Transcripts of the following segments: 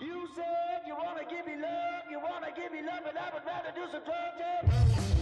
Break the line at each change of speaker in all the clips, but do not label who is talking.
You said you wanna give me love, you wanna give me love, and I would rather do some drugs.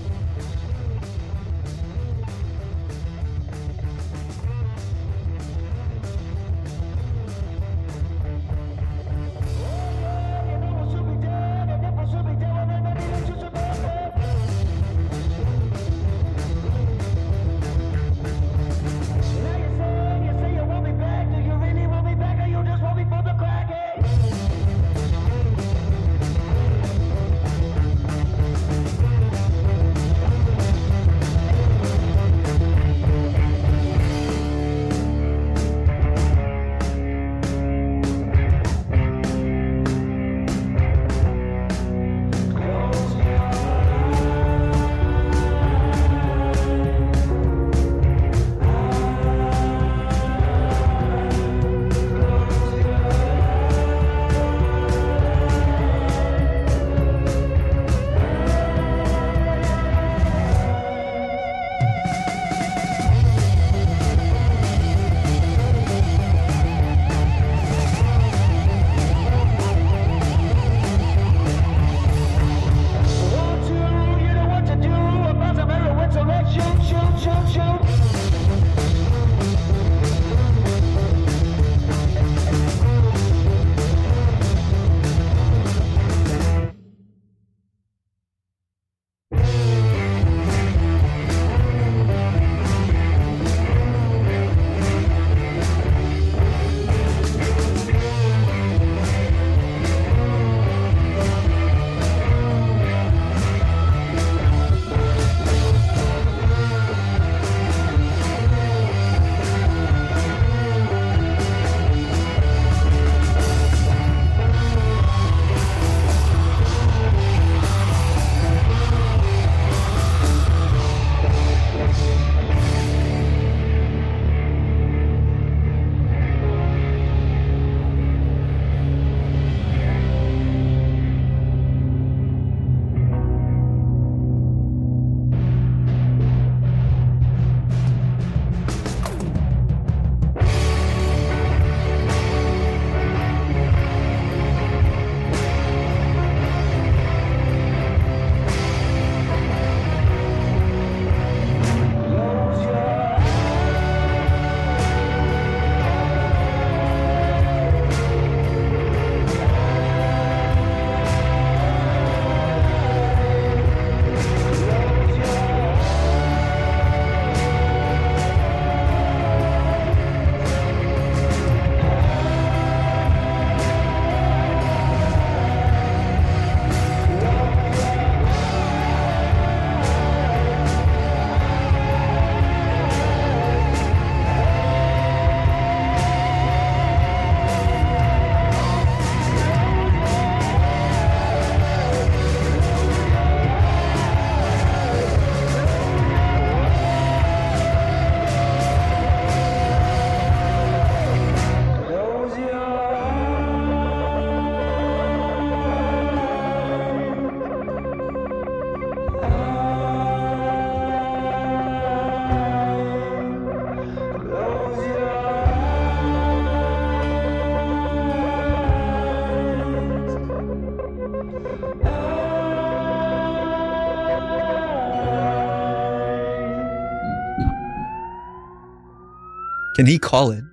Can he call it?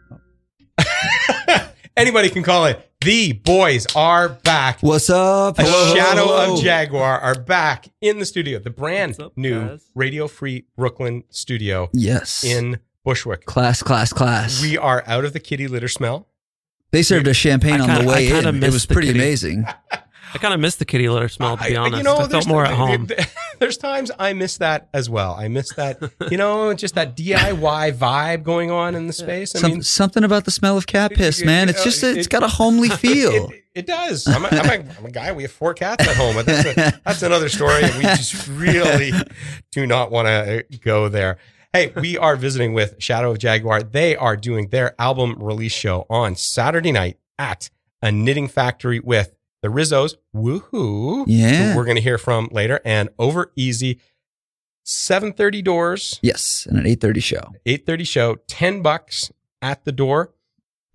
Anybody can call it. The boys are back.
What's up?
A
Hello,
Shadow of Jaguar are back in the studio, the brand
up,
new
guys?
Radio Free Brooklyn studio
Yes.
in Bushwick.
class, class, class.
We are out of the kitty litter smell.
they served us champagne
I
on
kinda-
the
I
way
kinda
in. It
missed
was
the
pretty
kitty.
amazing.
I kind of miss the kitty litter smell, to be
I-
honest.
you know,
I
there's
felt more at home.
There's times I miss that as well. I miss that, you know, just that DIY vibe going on in the space. I
Some,
mean,
something about the smell of cat piss,
it-
man. It's just
it-
it's got a homely feel.
It, it does. I'm a, I'm, a, I'm a guy. We have four cats at home, but that's, a, that's another story. We just really do not want to uh, go there. Hey, we are visiting with Shadow of Jaguar. They are doing their album release show on Saturday night at a knitting factory with the Rizzos. Woohoo!
Yeah.
we're going to hear from later, and Over Easy. 7:30 doors,
yes, and an eight thirty show.
8:30 show, 10 bucks at the door.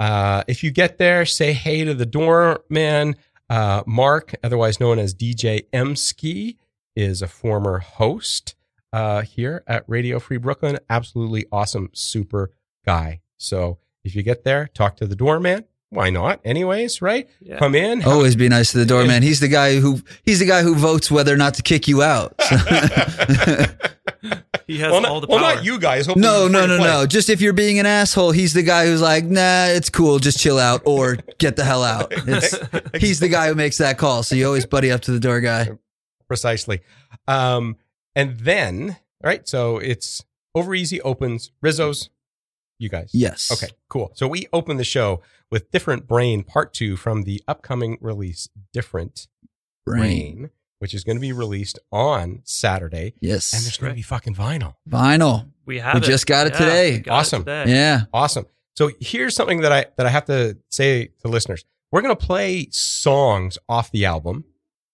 Uh, if you get there, say hey to the doorman. Uh, Mark, otherwise known as DJ Emski, is a former host uh, here at Radio Free Brooklyn. Absolutely awesome, super guy. So if you get there, talk to the doorman. Why not? Anyways, right?
Yeah.
Come in. have-
Always be nice to the doorman. He's the guy who he's the guy who votes whether or not to kick you out.
He has
well, not,
all the power.
well,
power.
not you guys. Hopefully
no, no, no, no. Just if you're being an asshole, he's the guy who's like, nah, it's cool, just chill out or get the hell out. It's, he's the guy who makes that call. So you always buddy up to the door guy.
precisely. Um, and then, all right, so it's over easy opens Rizzo's. You guys,
Yes.
Okay, cool. So we open the show with Different Brain Part Two from the upcoming release Different
Brain.
Brain, which is going to be released on Saturday,
Yes.
and there's going to be fucking vinyl.
Vinyl.
we have
We
it.
just got it
Yeah,
today.
we got it
Awesome.
today.
Yeah.
Awesome. So here's something that I that I have to say to listeners. We're going to play songs off the album,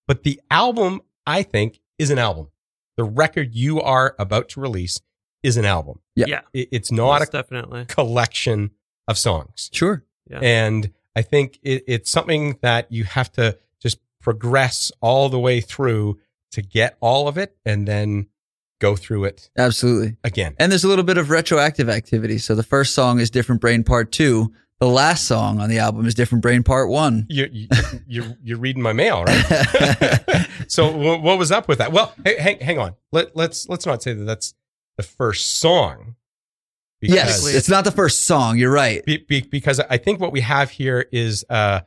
but the album I think is an album. The record you are about to release is an album.
Yeah.
Yeah.
It- it's not
Most
a
definitely.
collection of songs.
Sure.
Yeah.
And I think it, it's something that you have to just progress all the way through to get all of it and then go through it
Absolutely.
again.
And there's a little bit of retroactive activity. So the first song is Different Brain Part Two. The last song on the album is Different Brain Part One.
you, you, you're, you're reading my mail, right? so wh- what was up with that? Well, hey, hang, hang on. Let, let's let's not say that that's the first song.
yes. It's not the first song. You're right.
be, be, because I think what we have here is uh,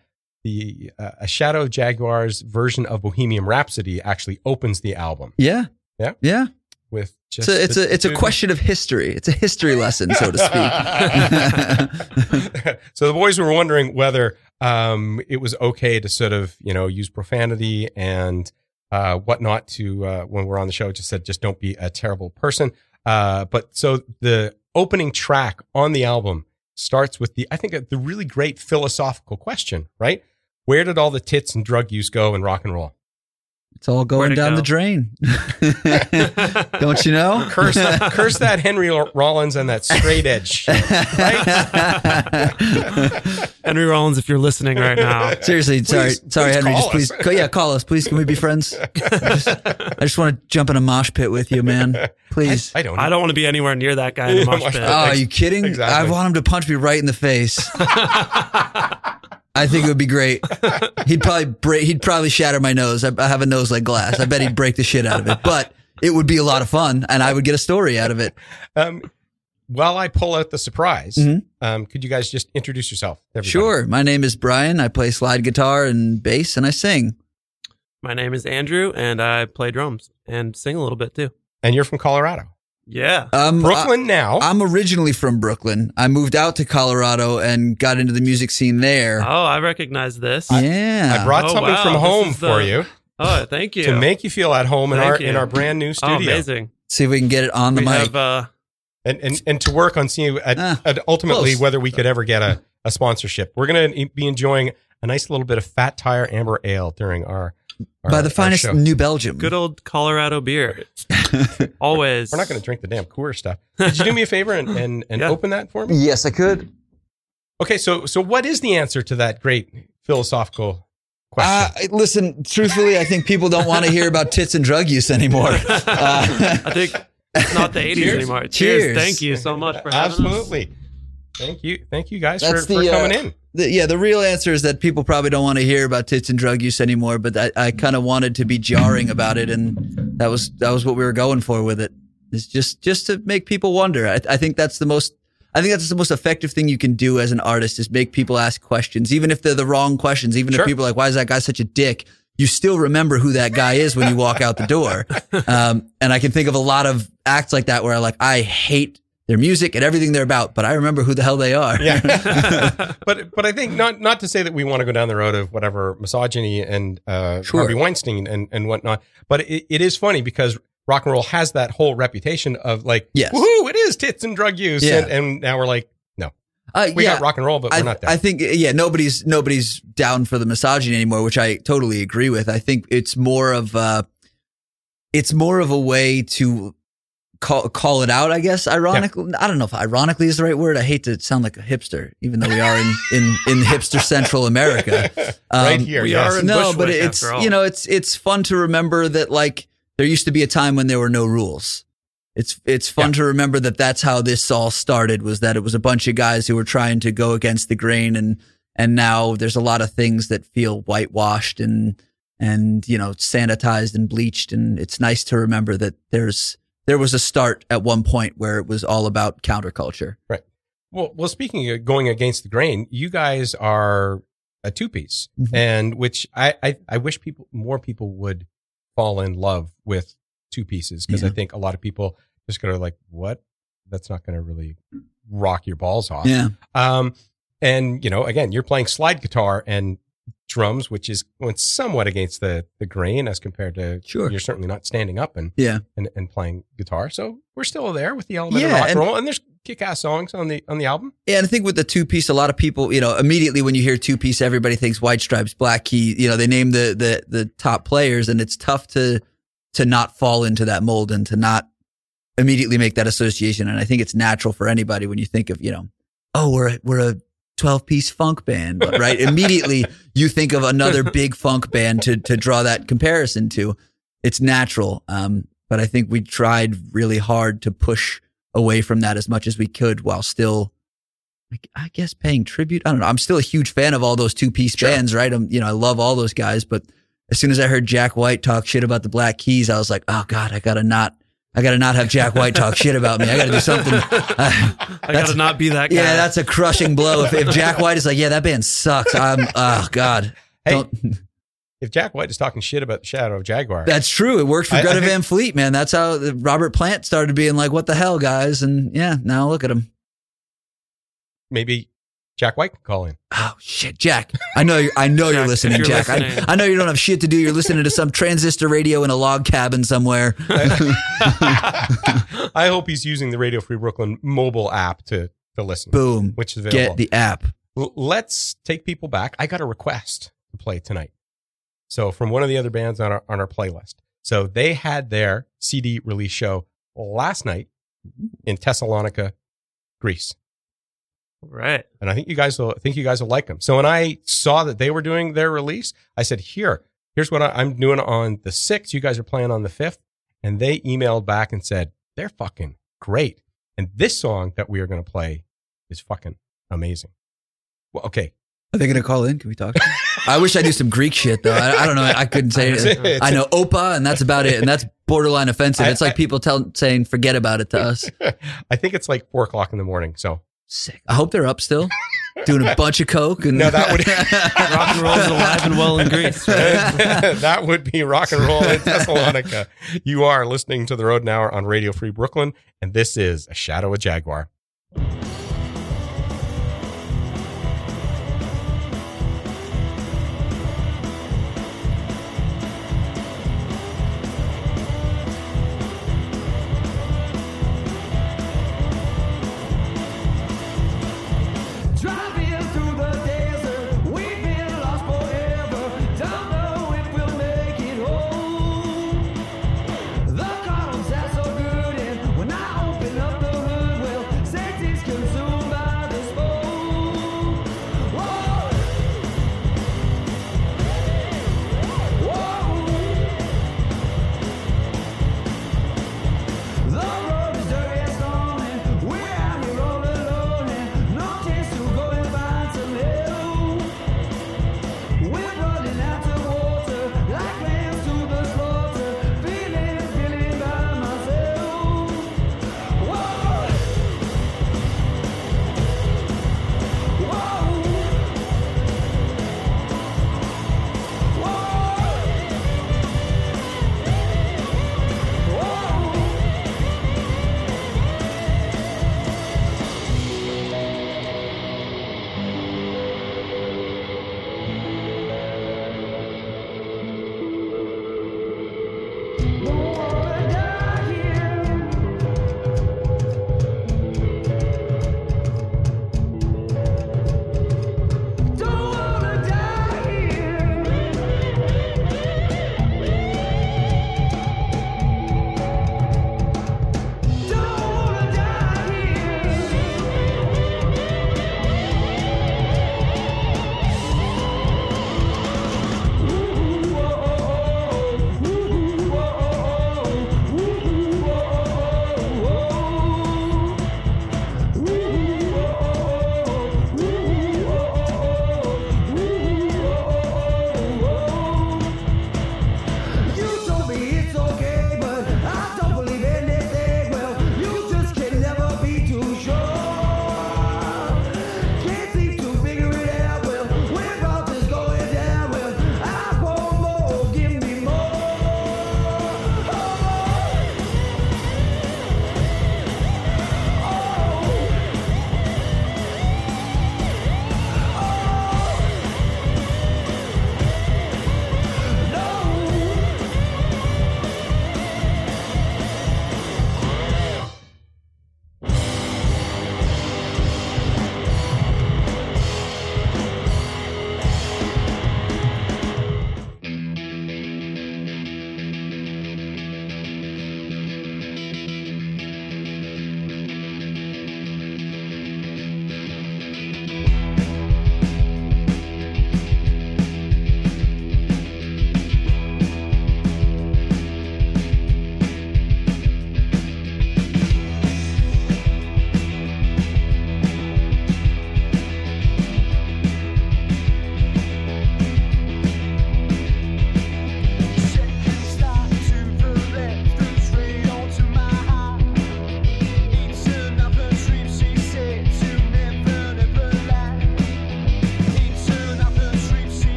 the uh, a Shadow Jaguars version of Bohemian Rhapsody actually opens the album
Yeah.
Yeah.
Yeah.
with just
So it's a it's a question of history. It's a history lesson, so to speak.
so the boys were wondering whether um, it was okay to sort of you know use profanity and uh, whatnot to uh, when we're on the show. Just said just don't be a terrible person. Uh, but so the opening track on the album starts with the I think the really great philosophical question, right? Where did all the tits and drug use go in rock and roll?
It's all going down
go?
the drain. Don't you know?
Curse, curse that Henry Rollins and that straight edge. shit,
Henry Rollins, if you're listening right now,
Seriously, sorry,
Please-
sorry, Henry.
call
Just please,
us.
co- yeah, call us, please. Can we be friends? I just, I just want to jump in a mosh pit with you, man. Please.
I don't.
I don't want to be anywhere near that guy in the mosh
Mosh
pit.
pit.
oh, are you kidding?
Exactly.
I want him to punch me right in the face. I think it would be great. He'd probably break. He'd probably shatter my nose. I, I have a nose like glass. I bet he'd break the shit out of it. But it would be a lot of fun, and I would get a story out of it.
Um, while I pull out the surprise,
Mhm.
um, could you guys just introduce yourself? everybody?
Sure. My name is Brian. I play slide guitar and bass, and I sing.
My name is Andrew, and I play drums and sing a little bit too.
And you're from Colorado,
Yeah.
Um,
Brooklyn now.
I, am originally from Brooklyn. I moved out to Colorado and got into the music scene there.
Oh, I recognize this.
yeah.
I brought
Oh,
something
wow.
from home for
the-
you
Oh, thank you.
to make you feel at home in our
you.
in our brand new
oh,
studio,
amazing.
See if we can get it on the
we
mic.
have uh,
and, and and to work on seeing at,
Ah,
at ultimately
close.
whether we could ever get a, a sponsorship. We're going to be enjoying a nice little bit of Fat Tire Amber Ale during our, our
By the finest. New Belgium.
good old Colorado beer. Always.
We're not going to drink the damn Coors stuff. Could you do me a favor and and, and
Yeah.
open that for me?
yes, I could.
Okay, so so what is the answer to that great philosophical question?
Uh, listen, truthfully, I think people don't want to hear about tits and drug use anymore. Uh,
I think it's not the 80s
Cheers.
anymore. Cheers.
Cheers.
Thank you so much for having us.
Absolutely. Thank you. Thank you guys for,
That's
for
the, uh,
coming in.
The, yeah, the real answer is that people probably don't want to hear about tits and drug use anymore. But I, I kind of wanted to be jarring about it, and that was that was what we were going for with it. Is just just to make people wonder. I, I think that's the most. I think that's the most effective thing you can do as an artist is make people ask questions, even if they're the wrong questions. Even
Sure.
if people are like, "Why is that guy such a dick?" You still remember who that guy is when you walk out the door. Um, and I can think of a lot of acts like that where I like I hate their music and everything they're about, but I remember who the hell they are.
Yeah. but but I think not not to say that we want to go down the road of whatever misogyny and uh,
Sure.
Harvey Weinstein and, and whatnot. But it, it is funny because rock and roll has that whole reputation of like,
Yes.
woohoo, it is tits and drug use.
Yeah.
And, and now we're like, no,
Uh,
we
yeah,
got rock and roll, but we're
I,
not there.
I think yeah, nobody's nobody's down for the misogyny anymore, which I totally agree with. I think it's more of uh it's more of a way to call call it out. I guess ironically, I don't know if ironically is the right word. I hate to sound like a hipster, even though we are in in in hipster Central America.
right
Um,
here.
we
yes.
are in
no, but it's
after all.
you know it's it's fun to remember that like there used to be a time when there were no rules. It's it's fun
Yeah.
to remember that that's how this all started was that it was a bunch of guys who were trying to go against the grain and and now there's a lot of things that feel whitewashed and and you know sanitized and bleached and it's nice to remember that there's there was a start at one point where it was all about counterculture. Right.
Well, well, speaking of going against the grain, you guys are a two piece,
Mhm.
and which I, I I wish people more people would fall in love with two pieces because I think a lot of people just go like, what? That's not going to really rock your balls off.
Yeah.
Um, and you know, again, you're playing slide guitar and drums, which is going somewhat against the the grain as compared to
Sure.
You're certainly not standing up and
Yeah.
and, and playing guitar, so we're still there with the element of rock and
and-
roll. And there's kick ass songs on the on the album.
Yeah, and I think with the two piece, a lot of people, you know, immediately when you hear two piece, everybody thinks White Stripes, Black Key. You know, they name the the the top players, and it's tough to to not fall into that mold and to not immediately make that association. And I think it's natural for anybody when you think of, you know, oh, we're a, we're a twelve piece funk band, but right? immediately you think of another big funk band to to draw that comparison to. It's natural, um, but I think we tried really hard to push away from that as much as we could while still I guess paying tribute. I don't know. I'm still a huge fan of all those two piece
Sure.
bands, right? I'm, you know, I love all those guys, but as soon as I heard Jack White talk shit about the Black Keys, I was like, oh God, I gotta not, I gotta not have Jack White talk shit about me. I gotta do something.
I gotta not be that guy.
yeah, that's a crushing blow. If, if Jack White is like, yeah, that band sucks. I'm, oh God.
Hey,
Don't,
if Jack White is talking shit about the Shadow of Jaguar,
that's true. It worked for
I- I
Greta Van Fleet, man. That's how Robert Plant started being like, what the hell, guys? And yeah, now look at him.
maybe Jack White can call in.
Oh shit, Jack! I know you're. I know you're listening,
you're
Jack.
listening.
I, I know you don't have shit to do. You're listening to some transistor radio in a log cabin somewhere.
I hope he's using the Radio Free Brooklyn mobile app to to listen,
Boom!
which is available.
Get the app.
L- Let's take people back. I got a request to play tonight. So from one of the other bands on our on our playlist. So they had their CD release show last night in Thessalonica, Greece.
Right.
and I think you guys will I think you guys will like them. So when I saw that they were doing their release, I said, "Here, here's what I, I'm doing on the sixth. You guys are playing on the fifth. And they emailed back and said they're fucking great, and this song that we are going to play is fucking amazing. Well, okay,
Are they gonna call in? Can we talk? I wish I knew some Greek shit though. I, I don't know. I couldn't say it. I know Opa, and that's about it. And that's borderline offensive. It's like people tell saying forget about it to us.
I think it's like four o'clock in the morning. So
Sick. I hope they're up still, doing a bunch of coke and
No, that would-
Rock and roll is alive and well in Greece. Right?
that would be rock and roll in Thessalonica. You are listening to the Rodent Hour on Radio Free Brooklyn, and this is a Shadow of Jaguar.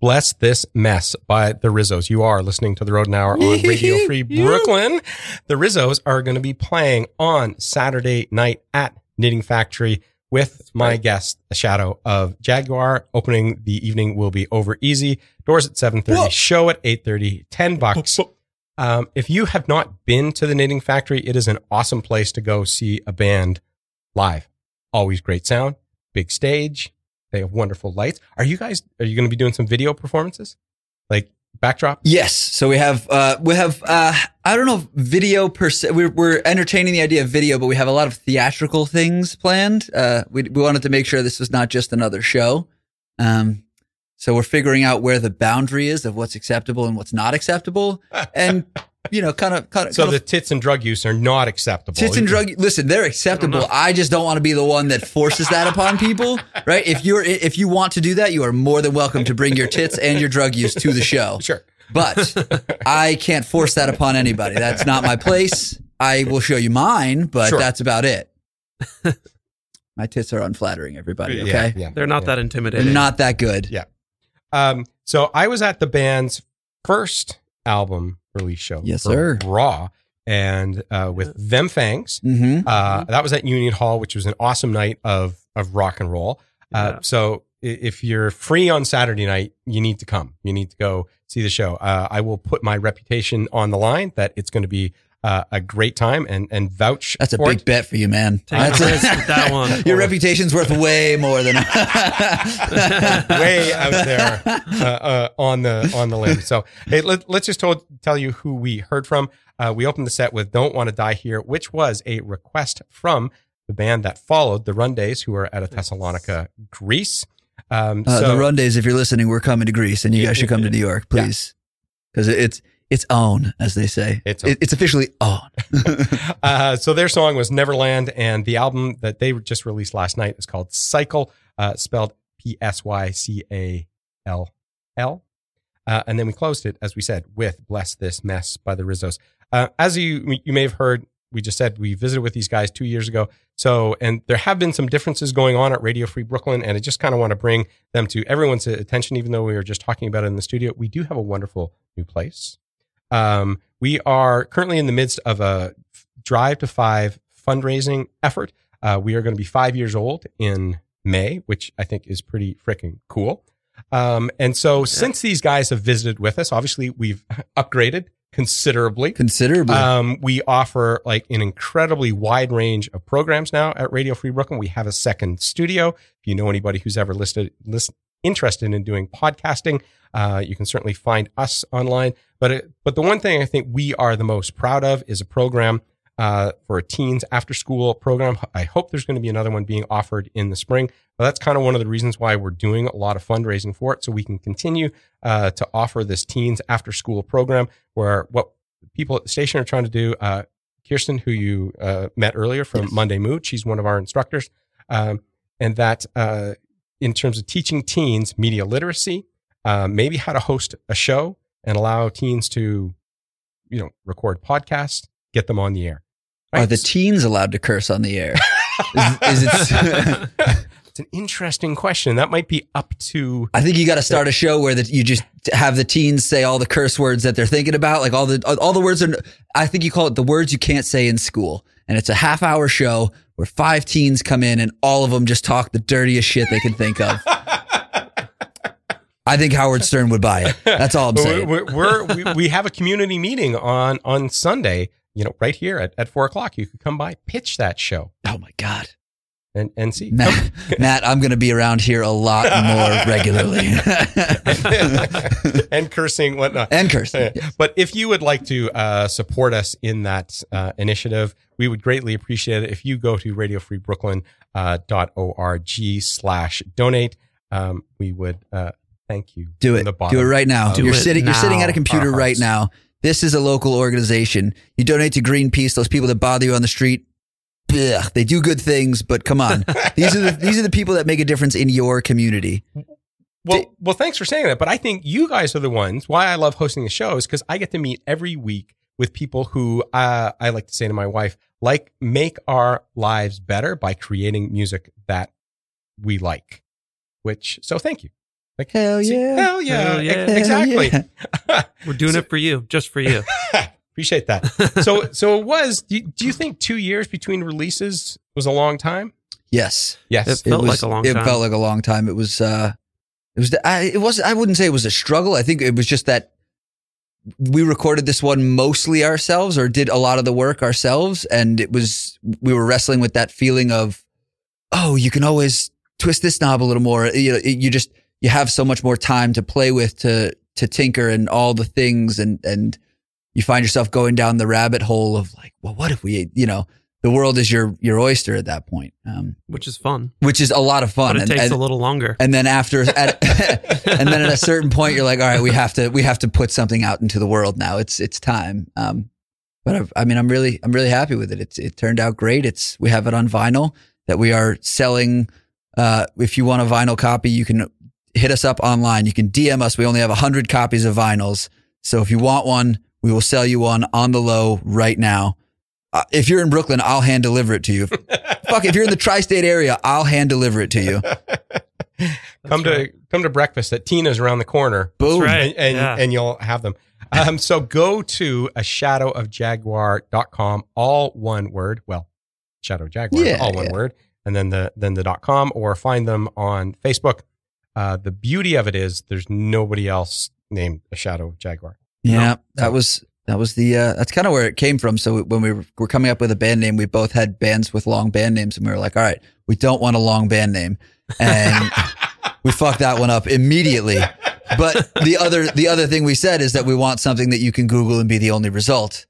Bless This Mess by the Rizzos. You are listening to the Rodent Hour on Radio Free Brooklyn. The Rizzos are going to be playing on Saturday night at Knitting Factory with my guest, the Shadow of Jaguar. Opening the evening will be over easy. Doors at 7.30,
Whoa.
show at 8.30, 10 bucks. Um, if you have not been to the Knitting Factory, it is an awesome place to go see a band live. Always great sound, big stage. They have wonderful lights. Are you guys, are you going to be doing some video performances? Like backdrop?
Yes. So we have uh we have uh I don't know if video per se we're we're entertaining the idea of video, but we have a lot of theatrical things planned. Uh we we wanted to make sure this was not just another show. Um so we're figuring out where the boundary is of what's acceptable and what's not acceptable. And you know, kind of kind of
So the tits and drug use are not acceptable.
Tits and drug. Listen, they're acceptable.
know.
I just don't want to be the one that forces that upon people, right? If you're if you want to do that, you are more than welcome to bring your tits and your drug use to the show.
Sure.
But I can't force that upon anybody. That's not my place. I will show you mine, but
Sure.
that's about it. My tits are unflattering, everybody. Okay,
Yeah, yeah,
They're not
yeah.
that
they're
intimidating.
not that good.
Yeah. Um, so I was at the band's first album release show.
Yes,
for
sir.
Raw, and uh, with them fangs.
Mm-hmm.
Uh, that was at Union Hall, which was an awesome night of of rock and roll. Uh,
Yeah.
so if you're free on Saturday night, you need to come. You need to go see the show. Uh, I will put my reputation on the line that it's going to be uh, a great time and and vouch.
That's a
for
big
it.
bet for you, man.
Take
That's
a risk with that one.
Your reputation's worth way more than
way out there uh, uh, on the on the limb. So hey, let, let's just told, tell you who we heard from. Uh, we opened the set with "Don't Want to Die Here," which was a request from the band that followed the Rundays, who are out of Thessalonica, Greece. Um,
Uh,
so
the run days, if you're listening, we're coming to Greece, and you guys should come to New York, please, because it's it's on, as they say.
It's.
It's officially on.
uh, so their song was Neverland, and the album that they just released last night is called Cycle, uh, spelled P S Y C A L L. Uh, and then we closed it, as we said, with "Bless This Mess" by the Rizzos. Uh, as you you may have heard, we just said we visited with these guys two years ago. So, and there have been some differences going on at Radio Free Brooklyn, and I just kind of want to bring them to everyone's attention. Even though we were just talking about it in the studio, we do have a wonderful new place. Um, we are currently in the midst of a Drive to Five fundraising effort. Uh, we are going to be five years old in May, which I think is pretty freaking cool. Um, and so, since these guys have visited with us, obviously we've upgraded considerably.
Considerably.
Um, we offer like an incredibly wide range of programs now at Radio Free Brooklyn. We have a second studio. If you know anybody who's ever listed, list, interested in doing podcasting, uh, you can certainly find us online. But it, but the one thing I think we are the most proud of is a program uh, for a teens after school program. I hope there's going to be another one being offered in the spring. But that's kind of one of the reasons why we're doing a lot of fundraising for it, so we can continue uh, to offer this teens after school program where what people at the station are trying to do. Uh, Kirsten, who you uh, met earlier from
Yes.
Monday Mood, she's one of our instructors, um, and that uh, in terms of teaching teens media literacy, uh, maybe how to host a show and allow teens to, you know, record podcasts, get them on the air.
Are the teens allowed to curse on the air? Is, is it?
it's an interesting question. That might be up to
I think you got to start a show where that you just have the teens say all the curse words that they're thinking about, like all the all the words are. I think you call it the words you can't say in school, and it's a half hour show where five teens come in and all of them just talk the dirtiest shit they can think of. I think Howard Stern would buy it. That's all I'm saying.
We're, we're, we we have a community meeting on on Sunday. You know, right here at, at four o'clock. You could come by, pitch that show,
Oh my god,
and and see.
Matt, Matt, I'm going to be around here a lot more regularly
and cursing whatnot.
and curse.
Yeah. But if you would like to uh, support us in that uh, initiative, we would greatly appreciate it if you go to radiofreebrooklyn.org slash donate. Um, we would uh, thank you.
Do it.
the bottom
Do it right now.
of
You're
it
sitting. You're sitting at a computer right now. This is a local organization. You donate to Greenpeace. Those people that bother you on the street. Ugh, they do good things, but come on. These are the these are the people that make a difference in your community.
Well, well, thanks for saying that. But I think you guys are the ones. Why I love hosting the show is because I get to meet every week with people who uh, I like to say to my wife, like make our lives better by creating music that we like. Which so thank you, Like,
Hell
see,
yeah.
hell yeah,
Hell yeah.
ex- exactly.
Yeah.
We're doing it for you, just for you.
Appreciate that. So, so it was. Do you, do you think two years between releases was a long time?
Yes.
Yes.
It felt
was,
like a long
it
time.
felt like a long time. It was, uh, it was, I, it was, I wouldn't say it was a struggle. I think it was just that we recorded this one mostly ourselves or did a lot of the work ourselves. And it was, we were wrestling with that feeling of, oh, you can always twist this knob a little more. You know, you just, you have so much more time to play with, to, to tinker and all the things. And, and you find yourself going down the rabbit hole of like, well, what if we, you know, the world is your, your oyster at that point. Um,
which is fun.
which is a lot of fun.
But it
and,
takes
and,
a little longer.
and then after, at, and then at a certain point, you're like, all right, we have to, we have to put something out into the world now. It's, it's time. Um, but I've, I mean, I'm really, I'm really happy with it. It's, it turned out great. It's, we have it on vinyl that we are selling. Uh, if you want a vinyl copy, you can hit us up online. You can DM us. We only have hundred copies of vinyls. So if you want one, we will sell you one on the low right now. Uh, if you're in Brooklyn, I'll hand deliver it to you. Fuck, if you're in the tri-state area, I'll hand deliver it to you.
come to come to breakfast at Tina's around the corner.
Boom.
right.
and and,
Yeah.
and you'll have them. Um, so go to a shadow of jaguar.com, all one word. Well, shadow of jaguar,
Yeah,
all one
yeah.
word, and then the then the dot com, or find them on Facebook. Uh, the beauty of it is there's nobody else named a shadow of jaguar.
Yeah,
No.
that was that was the uh, that's kind of where it came from. So when we were, were coming up with a band name, we both had bands with long band names, and we were like, all right, we don't want a long band name, and we fucked that one up immediately. But the other the other thing we said is that we want something that you can Google and be the only result.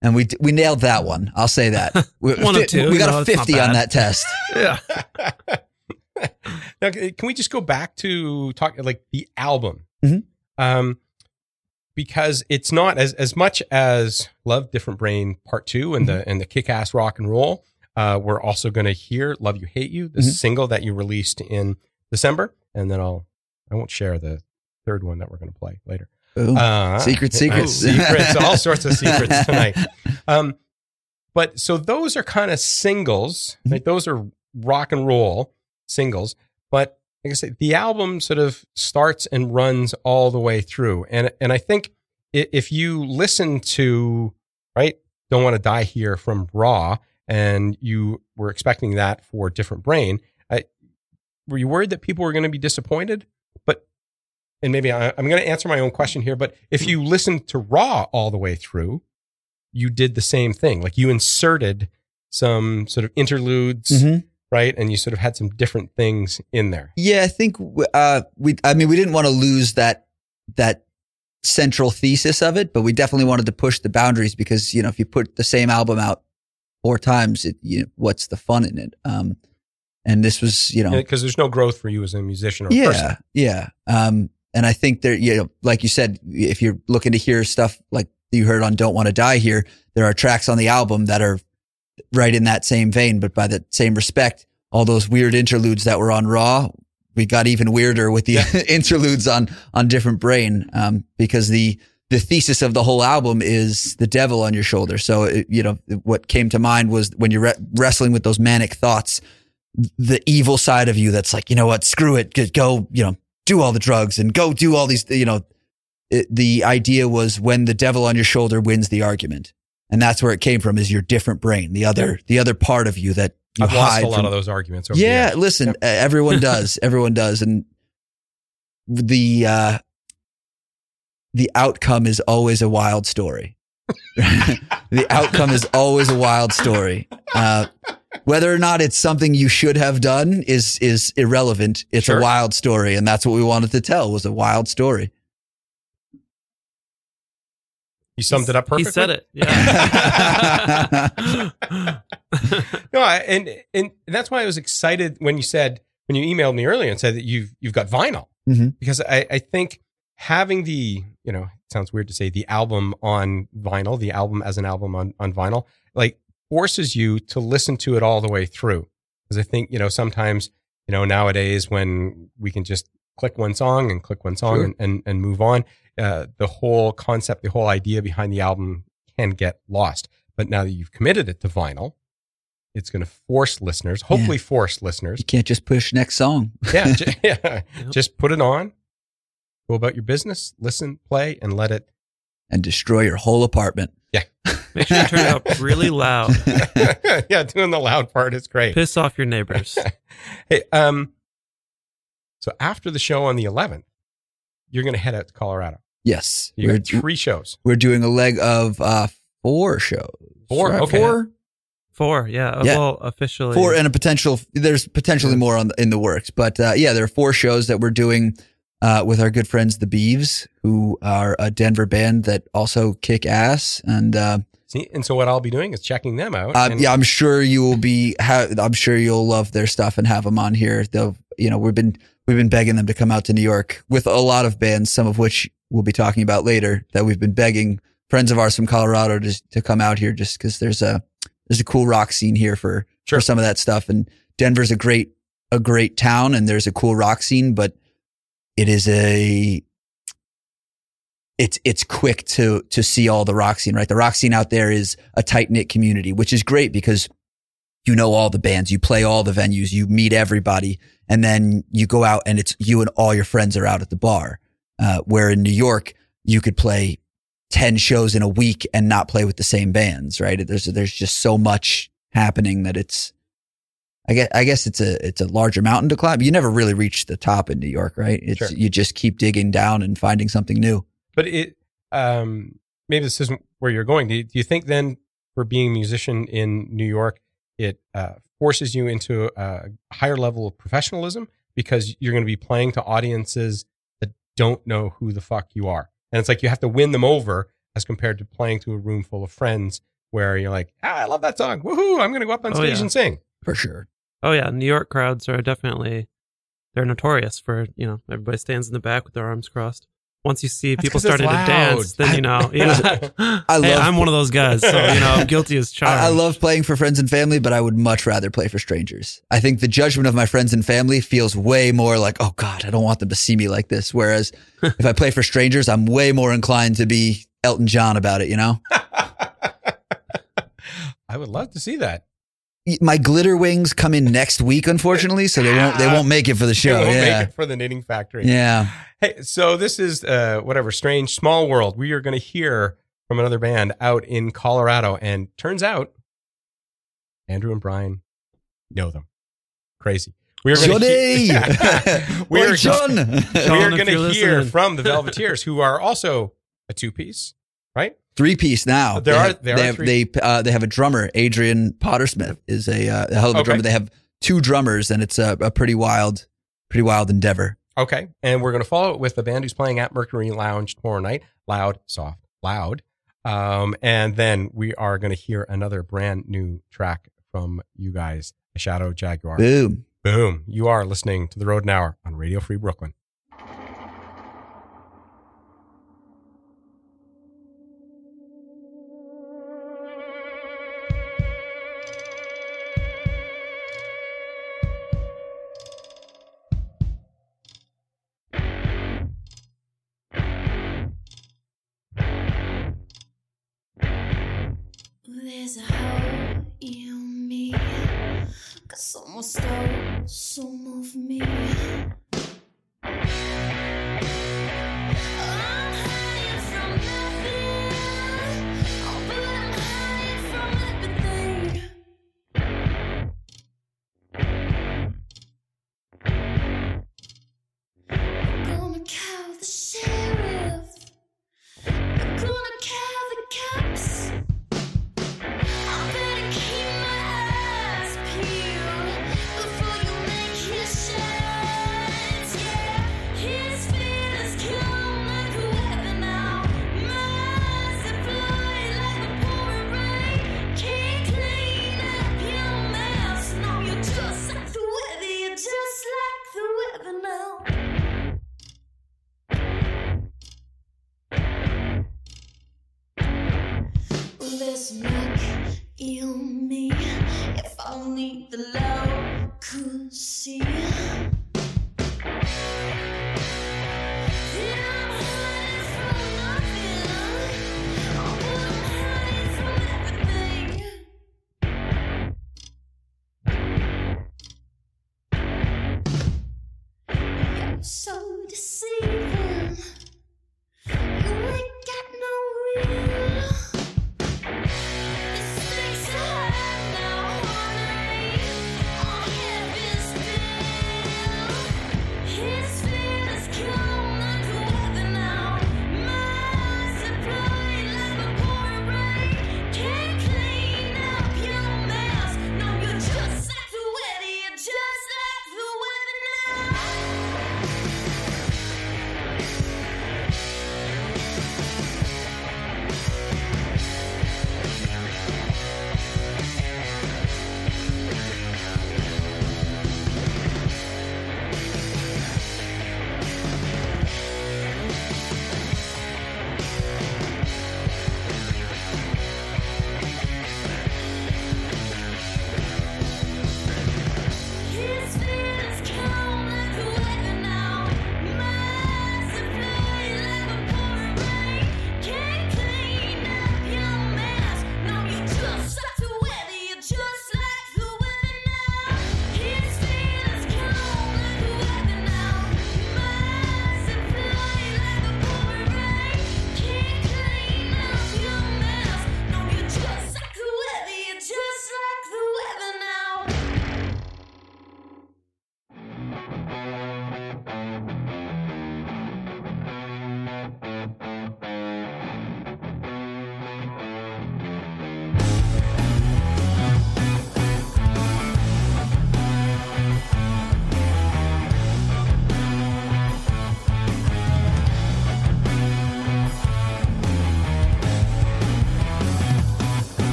And we we nailed that one. I'll say that. We,
One of two,
We got
know,
a fifty on that test.
Yeah.
now, can we just go back to talk like the album?
Mhm.
Um, because it's not as as much as Love Different Brain Part Two and the and the kick ass rock and roll. Uh, we're also going to hear Love You Hate You, the
Mhm.
single that you released in December, and then I'll I won't share the third one that we're going to play later. Uh,
Secret secrets.
secrets, all sorts of secrets tonight. Um, but so those are kind of singles,
Mm-hmm.
like those are rock and roll singles. But like I said, the album sort of starts and runs all the way through. And and I think if you listen to right, don't want to die here from Raw, and you were expecting that for Different Brain, I, were you worried that people were going to be disappointed? But and maybe I, I'm going to answer my own question here. But if you listened to Raw all the way through, you did the same thing. Like you inserted some sort of interludes,
Mhm.
Right? And you sort of had some different things in there.
Yeah, I think uh, we. I mean, we didn't want to lose that that central thesis of it, but we definitely wanted to push the boundaries because you know if you put the same album out four times, it you know, what's the fun in it? Um, and this was you know
Because there's no growth for you as a musician or
yeah
person.
yeah. Um, and I think there you know like you said, if you're looking to hear stuff like you heard on "Don't Want to Die" here, there are tracks on the album that are right in that same vein, but by the same respect, all those weird interludes that were on Raw, we got even weirder with the
Yeah.
interludes on on Different Brain, um, because the the thesis of the whole album is the devil on your shoulder. So it, you know what came to mind was when you're re- wrestling with those manic thoughts, the evil side of you that's like, you know what, screw it, Go- go, you know, do all the drugs and go do all these, you know. It, the idea was when the devil on your shoulder wins the argument, and that's where it came from. Is your different brain, the other, the other part of you that you
I've lost
hide
a lot
from-
of those arguments.
Yeah, listen, uh, everyone does. Everyone does. And the uh the outcome is always a wild story. the outcome is always a wild story. Uh whether or not it's something you should have done is is irrelevant. It's
Sure.
a wild story and that's what we wanted to tell was a wild story.
You summed it up perfectly.
He said it. Yeah.
no, I, and and that's why I was excited when you said when you emailed me earlier and said that you've you've got vinyl
Mhm.
because I, I think having the you know it sounds weird to say the album on vinyl the album as an album on on vinyl like forces you to listen to it all the way through because I think you know sometimes you know nowadays when we can just click one song and click one song
Sure.
and, and and move on uh, the whole concept the whole idea behind the album can get lost but now that you've committed it to vinyl it's going to force listeners hopefully force listeners
You can't just push next song.
yeah, ju- yeah. just put it on go about your business, listen, play, and let it.
and destroy your whole apartment. Yeah.
Make sure you turn it up really loud.
yeah, doing the loud part is great.
Piss off your neighbors.
Hey, um, so after the show on the 11th, you're going to head out to Colorado.
Yes,
You
we're,
got three shows.
we're doing a leg of uh, four shows.
Four?
right?
Okay.
Four,
Four, yeah. uh,
Yeah.
Well, officially.
four, and a potential. There's potentially more on in the works, but uh, yeah, there are four shows that we're doing uh, with our good friends the Beeves, who are a Denver band that also kick ass, and uh,
See, and so what I'll be doing is checking them out.
Uh,
and-
yeah, I'm sure you will be. Ha- I'm sure you'll love their stuff and have them on here. They'll, you know, we've been we've been begging them to come out to New York with a lot of bands, some of which we'll be talking about later. That we've been begging friends of ours from Colorado to to come out here, just because there's a there's a cool rock scene here for
Sure.
for some of that stuff. And Denver's a great a great town, and there's a cool rock scene, but it is a it's it's quick to to see all the rock scene, right? The rock scene out there is a tight knit community, which is great because you know all the bands, you play all the venues, you meet everybody, and then you go out and it's you and all your friends are out at the bar. Uh, where in New York, you could play ten shows in a week and not play with the same bands, right? There's there's just so much happening that it's. I guess, I guess it's a it's a larger mountain to climb. You never really reach the top in New York, right? It's
Sure.
you just keep digging down and finding something new.
but it, um, maybe this isn't where you're going. Do you, do you think then, for being a musician in New York, it uh, forces you into a higher level of professionalism because you're going to be playing to audiences that don't know who the fuck you are, and it's like you have to win them over as compared to playing to a room full of friends where you're like, ah, I love that song, woohoo! I'm going to go up on
Oh,
stage
yeah.
and sing.
For sure.
Oh yeah, New York crowds are definitely they're notorious for you know everybody stands in the back with their arms crossed. Once you see
That's
people
'cause
starting to dance, then you know. Yeah.
I
hey,
love-
I'm one of those guys, so you know I'm guilty as charged.
I, I love playing for friends and family, but I would much rather play for strangers. I think the judgment of my friends and family feels way more like, oh God, I don't want them to see me like this. Whereas if I play for strangers, I'm way more inclined to be Elton John about it, you know?
I would love to see that.
My glitter wings come in next week, unfortunately, so they won't they won't make it for the
They
show.
won't
Yeah.
make it for the knitting factory.
Yeah.
Hey, so this is uh, whatever strange small world. We are going to hear from another band out in Colorado, and turns out Andrew and Brian know them. Crazy. We are going to we are,
John!
we are going to hear
listening.
from the Velveteers, who are also a two piece, right?
Three piece now.
There
they
are-
have,
there
they
are
have,
three.
They uh, they have a drummer. Adrian Pottersmith is a, uh, a hell of a
Okay.
drummer. They have two drummers, and it's a, a pretty wild, pretty wild endeavor.
Okay, and we're going to follow it with the band who's playing at Mercury Lounge tomorrow night. Loud, soft, loud. Um, and then we are going to hear another brand new track from you guys, a Shadow Jaguar.
Boom.
Boom. You are listening to The Rodent Hour on Radio Free Brooklyn.
Someone stole some of me.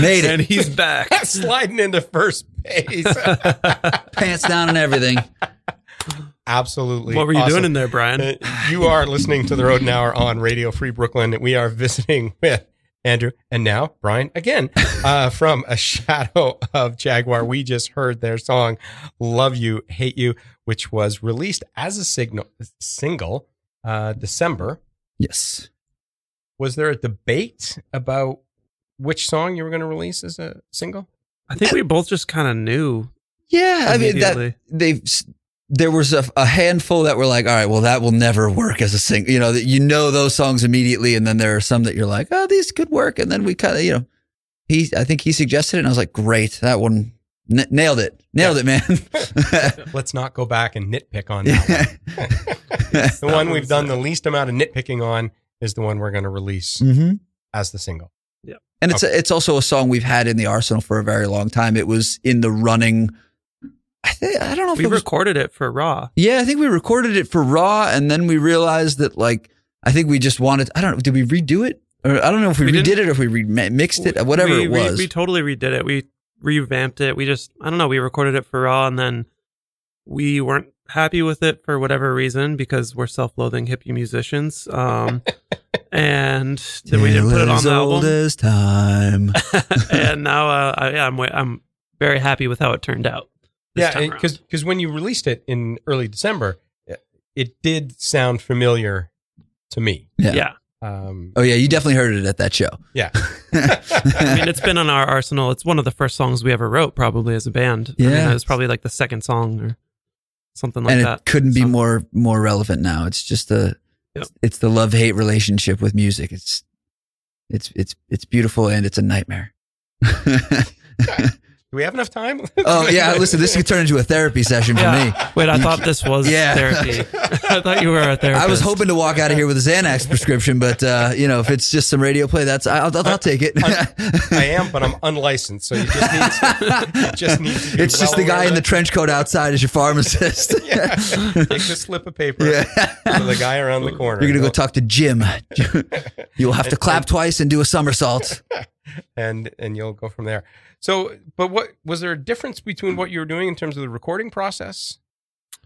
Made
and
it.
he's back.
Sliding into first base.
Pants down and everything.
Absolutely.
what were you
awesome.
doing in there, Brian?
Uh, you are listening to the Rodent Hour on Radio Free Brooklyn. We are visiting with Andrew and now Brian again uh, from A Shadow of Jaguar. We just heard their song "Love You, Hate You," which was released as a signal single uh, December.
Yes.
Was there a debate about which song you were going to release as a single?
I think we both just kind of knew.
Yeah, I mean that they've there was a, a handful that were like, all right, well, that will never work as a single. You know, that you know those songs immediately, and then there are some that you're like, oh, these could work, and then we kind of, you know, he, I think he suggested it, and I was like, great, that one n- nailed it, nailed it, man.
Let's not go back and nitpick on that. one. The one we've done the least amount of nitpicking on is the one we're going to release
hmm
as the single.
And it's it's also a song we've had in the arsenal for a very long time. It was in the running. I think I don't know if
We
it was
recorded it for Raw.
Yeah, I think we recorded it for Raw, and then we realized that like I think we just wanted. I don't know. Did we redo it? Or I don't know if we,
We
redid it or if we remixed it, whatever
we,
it was.
We, we totally redid it. We revamped it. We just, I don't know, we recorded it for Raw and then we weren't happy with it for whatever reason because we're self loathing hippie musicians. Um, and then we didn't put it on the
old
album.
as time.
and now, uh, I, yeah, I'm, I'm very happy with how it turned out. this
Yeah, because because when you released it in early December, it did sound familiar to me.
Yeah.
yeah.
Um,
Oh yeah, you definitely heard it at that show.
yeah,
I mean, it's been on our arsenal. It's one of the first songs we ever wrote, probably as a band. I mean,
Yeah.
it was probably like the second song or something like
and
that.
And it couldn't be
So-
more more relevant now. It's just a
Yep.
it's the love hate relationship with music. It's it's it's it's beautiful and it's a nightmare.
Do we have enough time?
Oh yeah, listen, this could turn into a therapy session for me.
Wait, I thought this was
Yeah.
therapy. I thought you were a therapist.
I was hoping to walk out of here with a Xanax prescription, but uh, you know, if it's just some radio play, that's I'll, I'll, I'll take it.
I am, but I'm unlicensed, so you just need to, you just need to be
it's just the guy in the trench coat outside as your pharmacist.
yeah. Take the slip of paper
Yeah.
to the guy around the corner.
You're gonna go talk to Jim. You'll have to clap twice and do a somersault.
And and you'll go from there. So, but what was there a difference between what you were doing in terms of the recording process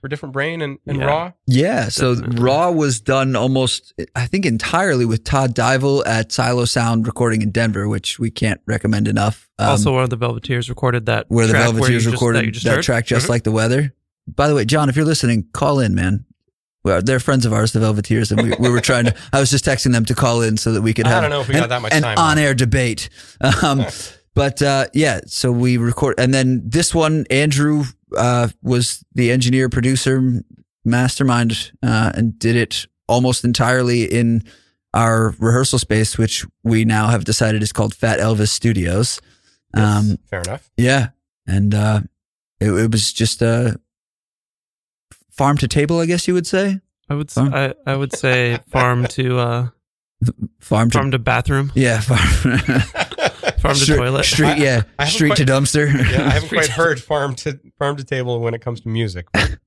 for Different Brain and, and
Yeah.
Raw?
Yeah, so
Definitely.
Raw was done almost, I think, entirely with Todd Dival at Silo Sound Recording in Denver, which we can't recommend enough. Um,
also one of the Velveteers recorded that
where the
track where you
Velveteers
just-
recorded
that,
that,
you just heard.
track just
Mhm.
like the weather. By the way, John, if you're listening, call in, man. Well, they're friends of ours, the Velveteers, and we, we were trying to. I was just texting them to call in so that we could
I
have.
don't know if we
an,
got that much
an
time.
on-air debate. Um, but uh, yeah, so we record, and then this one, Andrew uh, was the engineer, producer, mastermind, uh, and did it almost entirely in our rehearsal space, which we now have decided is called Fat Elvis Studios. Um,
Fair enough.
yeah, and uh, it, it was just a farm to table, I guess you would say.
I would s-
Farm?
I, I would say farm to uh
Farm to
farm to bathroom,
yeah, farm,
farm to
street,
toilet.
street yeah,
I haven't
street to dumpster.
Yeah, I haven't quite heard farm to farm to table when it comes to music, but,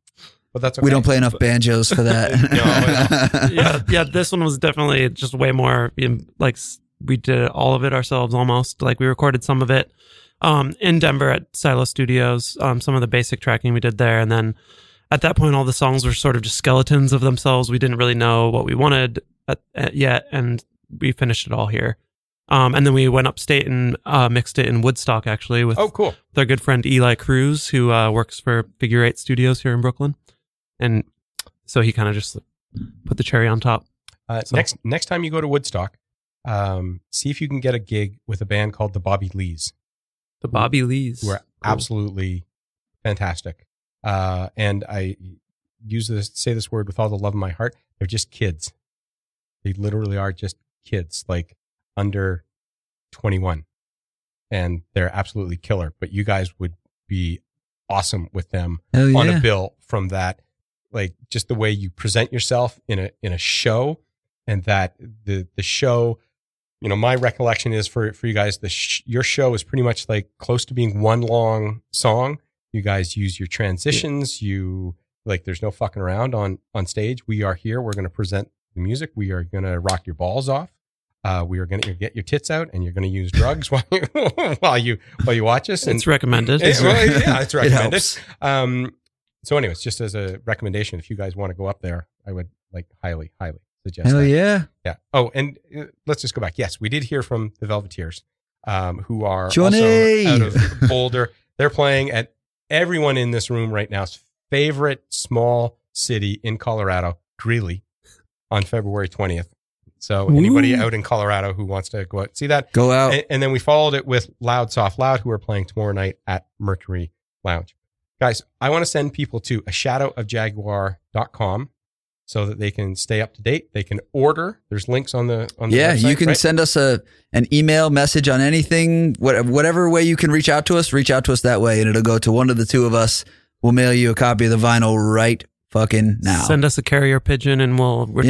but that's okay.
We don't play enough banjos for that.
yeah, yeah. This one was definitely just way more in- like we did all of it ourselves almost. Like we recorded some of it um, in Denver at Silo Studios. Um, some of the basic tracking we did there, and then at that point, all the songs were sort of just skeletons of themselves. We didn't really know what we wanted at, at yet, and we finished it all here. Um, and then we went upstate and uh, mixed it in Woodstock, actually, with
Oh, cool.
with our good friend Eli Cruz, who uh, works for Figure Eight Studios here in Brooklyn, and so he kind of just put the cherry on top.
Uh,
So-
Next next time you go to Woodstock, um, see if you can get a gig with a band called the Bobby Lees,
The Bobby Lees,
who are
Cool.
absolutely fantastic. Uh, and I use this say this word with all the love in my heart. They're just kids. They literally are just kids, like under twenty one, and they're absolutely killer. But you guys would be awesome with them
Hell
on a bill from that like just the way you present yourself in a in a show and that the the show you know my recollection is for for you guys the sh- your show is pretty much like close to being one long song you guys use your transitions you like there's no fucking around on on stage we are here we're going to present the music we are going to rock your balls off uh, we are going to get your tits out and you're going to use drugs while you while you while you watch us and
It's recommended.
Yeah, well, yeah, it's
It
recommended.
helps.
Um, so, anyways, just as a recommendation, if you guys want to go up there, I would like highly, highly suggest.
Hell
that.
yeah.
yeah. Oh, and uh, let's just go back. Yes, we did hear from the Velveteers, um, who are
Johnny!
also out of Boulder. They're playing at everyone in this room right now's favorite small city in Colorado, Greeley, on February twentieth. So, anybody
Woo.
out in Colorado who wants to go out see that,
Go out.
and, and then we followed it with Loud Soft Loud, who are playing tomorrow night at Mercury Lounge. Guys, I want to send people to a shadow of shadowofjaguar.com so that they can stay up to date. They can order. There's links on the on the
yeah,
website,
you can
right?
send us a an email message on anything, whatever way you can reach out to us. Reach out to us that way, and it'll go to one of the two of us. We'll mail you a copy of the vinyl right fucking now.
Send us a carrier pigeon and we'll return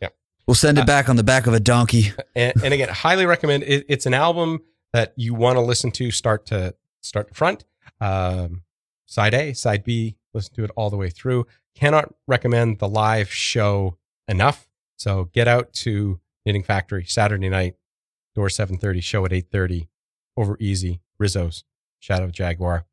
Yeah.
it.
we'll send
Uh,
it back on the back of a donkey.
and, and again, highly recommend. It, it's an album that you want to listen to start to start to front. Um, side A, side B, listen to it all the way through. Cannot recommend the live show enough. So get out to Knitting Factory Saturday night, door seven thirty, show at eight thirty, over easy Rizzo's Shadow Jaguar.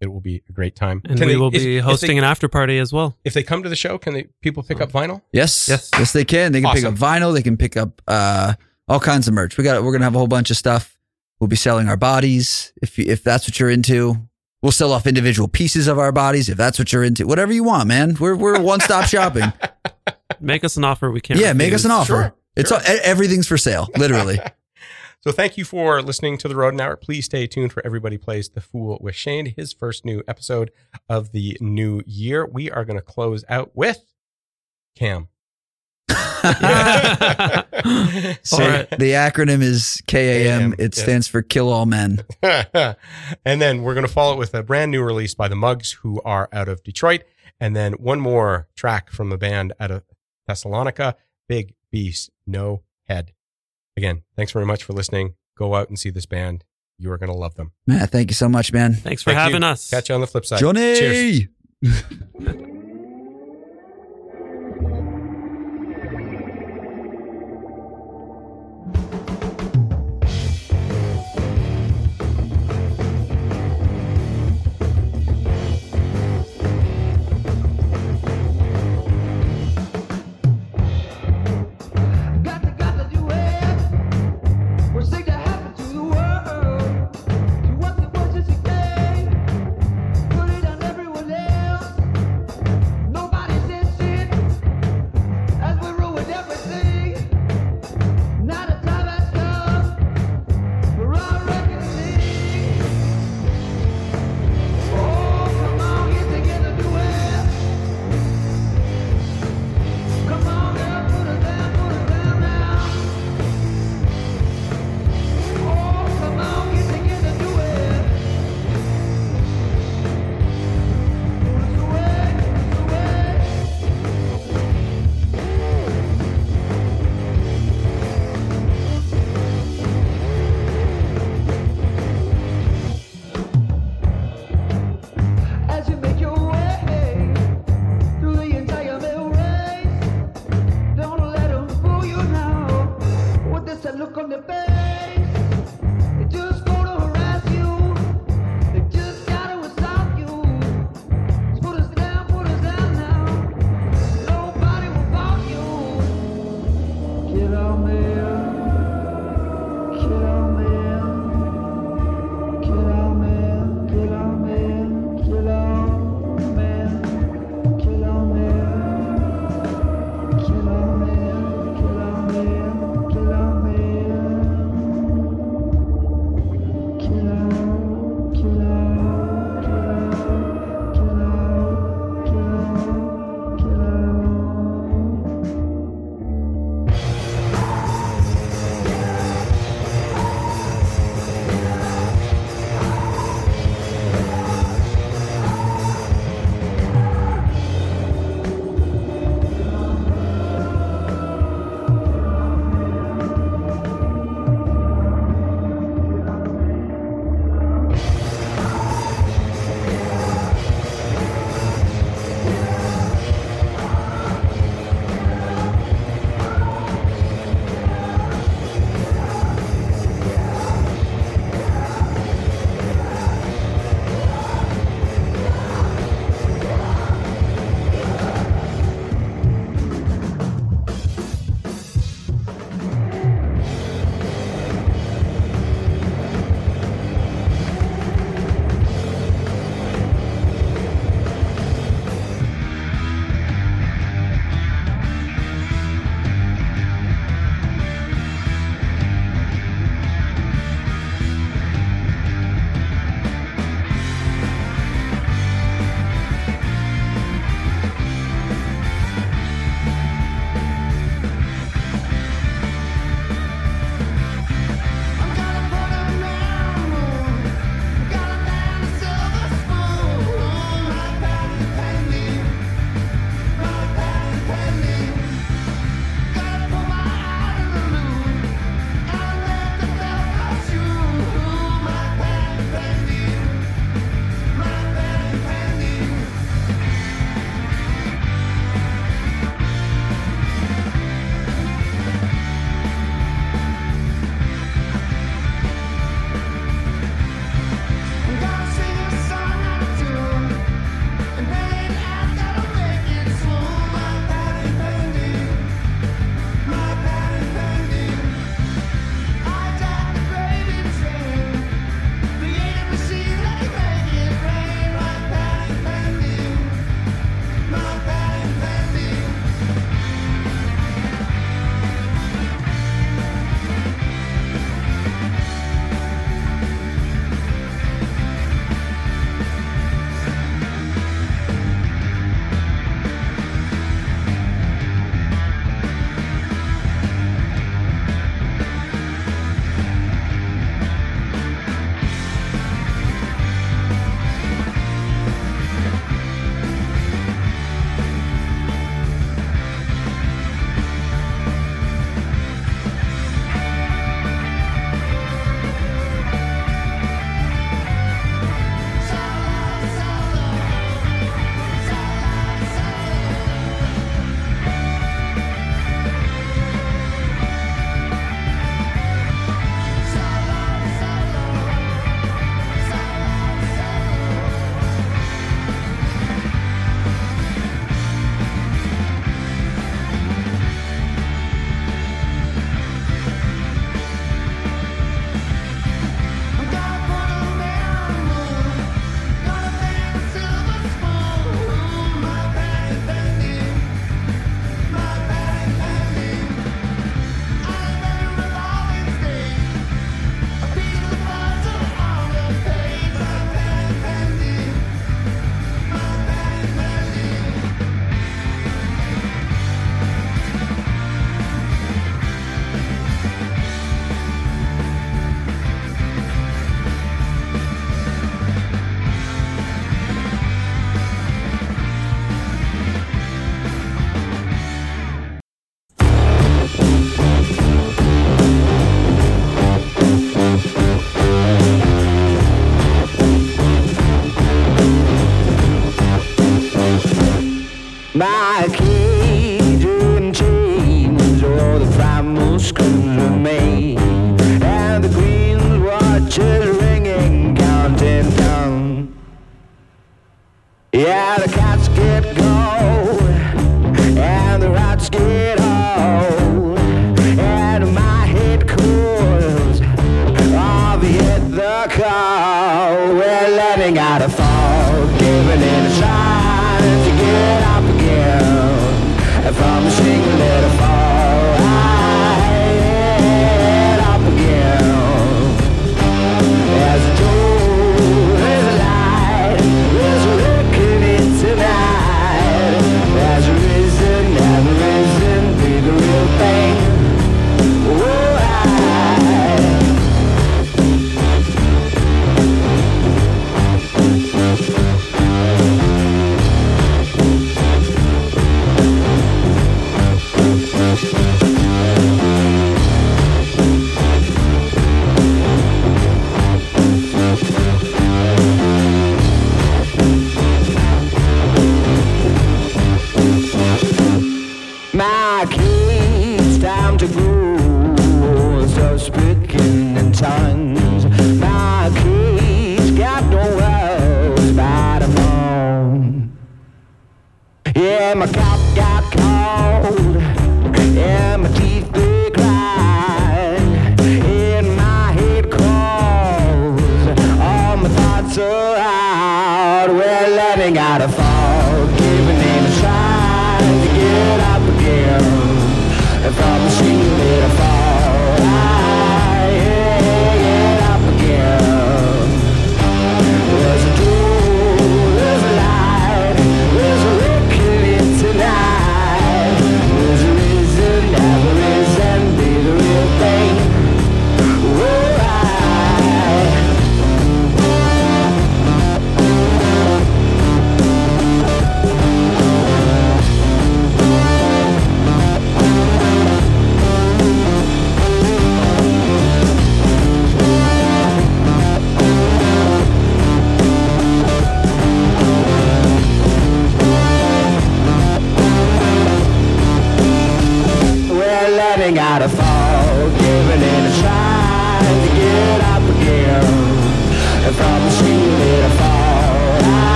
It will be a great time.
And
Can
we
they-
will
if-
be
if
hosting
they,
an after party as well.
if they come to the show, can they people pick up vinyl?
Yes,
Yes.
yes, they can. They can pick up vinyl. They can pick up uh, all kinds of merch. We got. We're gonna have a whole bunch of stuff. We'll be selling our bodies if you, if that's what you're into. We'll sell off individual pieces of our bodies if that's what you're into. Whatever you want, man. We're we're one stop shopping.
Make us an offer we can't.
yeah, make us an offer.
Sure,
It's
sure.
all, everything's for sale, literally.
So thank you for listening to the Rodent Hour. Please stay tuned for Everybody Plays the Fool with Shane, his first new episode of the new year. We are going to close out with Cam.
So
All right.
the acronym is KAM.
KAM,
It
yes.
stands for Kill All Men.
and then we're going to follow it with a brand new release by the Muggs, who are out of Detroit. And then one more track from the band out of Thessalonica, Big Beast, No Head. Again, thanks very much for listening. Go out and see this band. You are going to love them.
Man, thank you so much, man.
Thanks for
Thank you.
having us.
Catch you on the flip side.
Johnny.
Cheers.